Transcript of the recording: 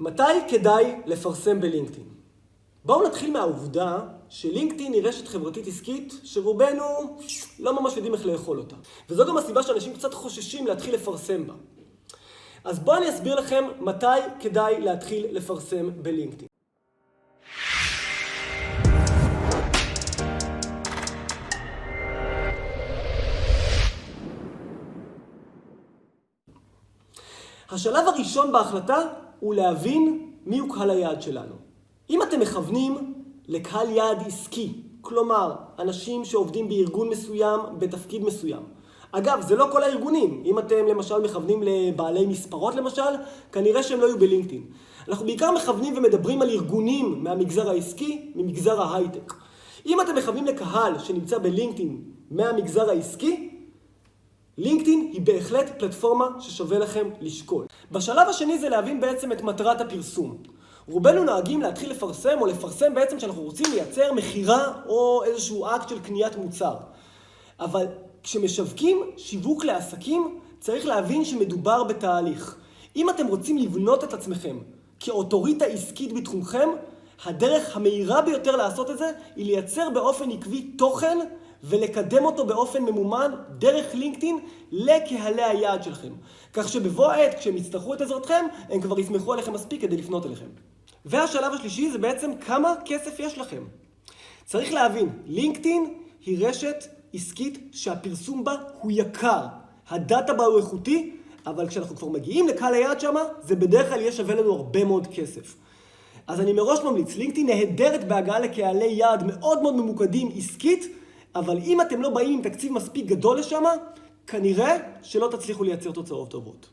מתי כדאי לפרסם בלינקדאין? בואו נתחיל מהעובדה שלינקדאין היא רשת חברתית עסקית שרובנו לא ממש יודעים איך לאכול אותה. וזו גם הסיבה שאנשים קצת חוששים להתחיל לפרסם בה. אז בואו אני אסביר לכם מתי כדאי להתחיל לפרסם בלינקדאין. השלב הראשון בהחלטה הוא להבין מיהו קהל היעד שלנו. אם אתם מכוונים לקהל יעד עסקי, כלומר, אנשים שעובדים בארגון מסוים, בתפקיד מסוים. אגב, זה לא כל הארגונים. אם אתם למשל מכוונים לבעלי מספרות למשל, כנראה שהם לא יהיו בלינקדאין. אנחנו בעיקר מכוונים ומדברים על ארגונים מהמגזר העסקי, ממגזר ההייטק. אם אתם מכוונים לקהל שנמצא בלינקדאין מהמגזר העסקי, לינקדאין היא בהחלט פלטפורמה ששווה לכם לשקול. בשלב השני זה להבין בעצם את מטרת הפרסום. רובנו נוהגים להתחיל לפרסם או לפרסם בעצם שאנחנו רוצים לייצר מכירה או איזשהו אקט של קניית מוצר. אבל כשמשווקים שיווק לעסקים, צריך להבין שמדובר בתהליך. אם אתם רוצים לבנות את עצמכם כאוטוריטה עסקית בתחומכם, הדרך המהירה ביותר לעשות את זה היא לייצר באופן עקבי תוכן ולקדם אותו באופן ממומן דרך לינקדאין לקהלי היעד שלכם. כך שבבוא העת, כשהם יצטרכו את עזרתכם, הם כבר יסמכו עליכם מספיק כדי לפנות אליכם. והשלב השלישי זה בעצם כמה כסף יש לכם. צריך להבין, לינקדאין היא רשת עסקית שהפרסום בה הוא יקר. הדאטה בה הוא איכותי, אבל כשאנחנו כבר מגיעים לקהל היעד שמה, זה בדרך כלל יהיה שווה לנו הרבה מאוד כסף. אז אני מראש ממליץ, לינקדאין נהדרת בהגעה לקהלי יעד מאוד מאוד ממוקדים עסקית, אבל אם אתם לא באים עם תקציב מספיק גדול לשם, כנראה שלא תצליחו לייצר תוצאות טובות.